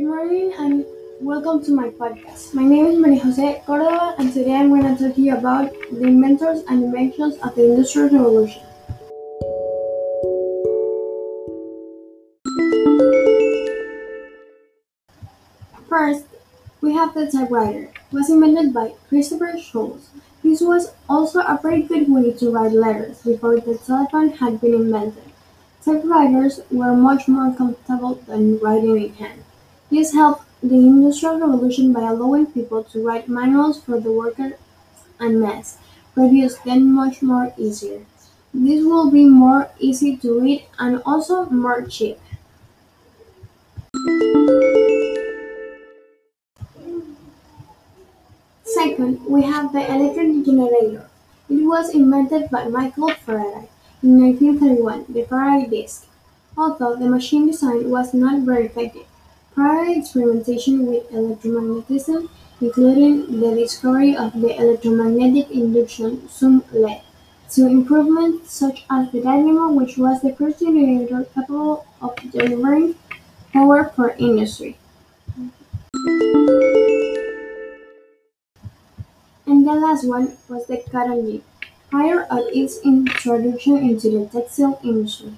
morning and welcome to my podcast. My name is Maria Jose Cordova and today I'm going to talk to you about the inventors and inventions of the Industrial Revolution. First, we have the typewriter. It was invented by Christopher Schultz. This was also a very good way to write letters before the telephone had been invented. Typewriters were much more comfortable than writing in hand. This helped the Industrial Revolution by allowing people to write manuals for the workers and mass produced them much more easier. This will be more easy to read and also more cheap. Second, we have the electric generator. It was invented by Michael Faraday in 1931, the Faraday disc. Although the machine design was not very effective, prior experimentation with electromagnetism, including the discovery of the electromagnetic induction, soon led to improvements such as the dynamo which was the first generator capable of delivering power for industry. And the last one was the cotton prior of its introduction into the textile industry.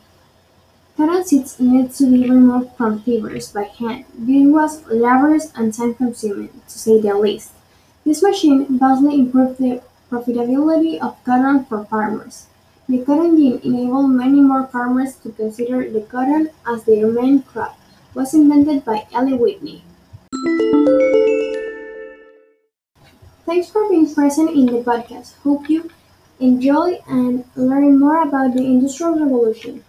Cotton seeds needed to be removed from fibers by hand. This was laborious and time-consuming, to say the least. This machine vastly improved the profitability of cotton for farmers. The cotton gin enabled many more farmers to consider the cotton as their main crop. Was invented by Eli Whitney. Thanks for being present in the podcast. Hope you enjoy and learn more about the Industrial Revolution.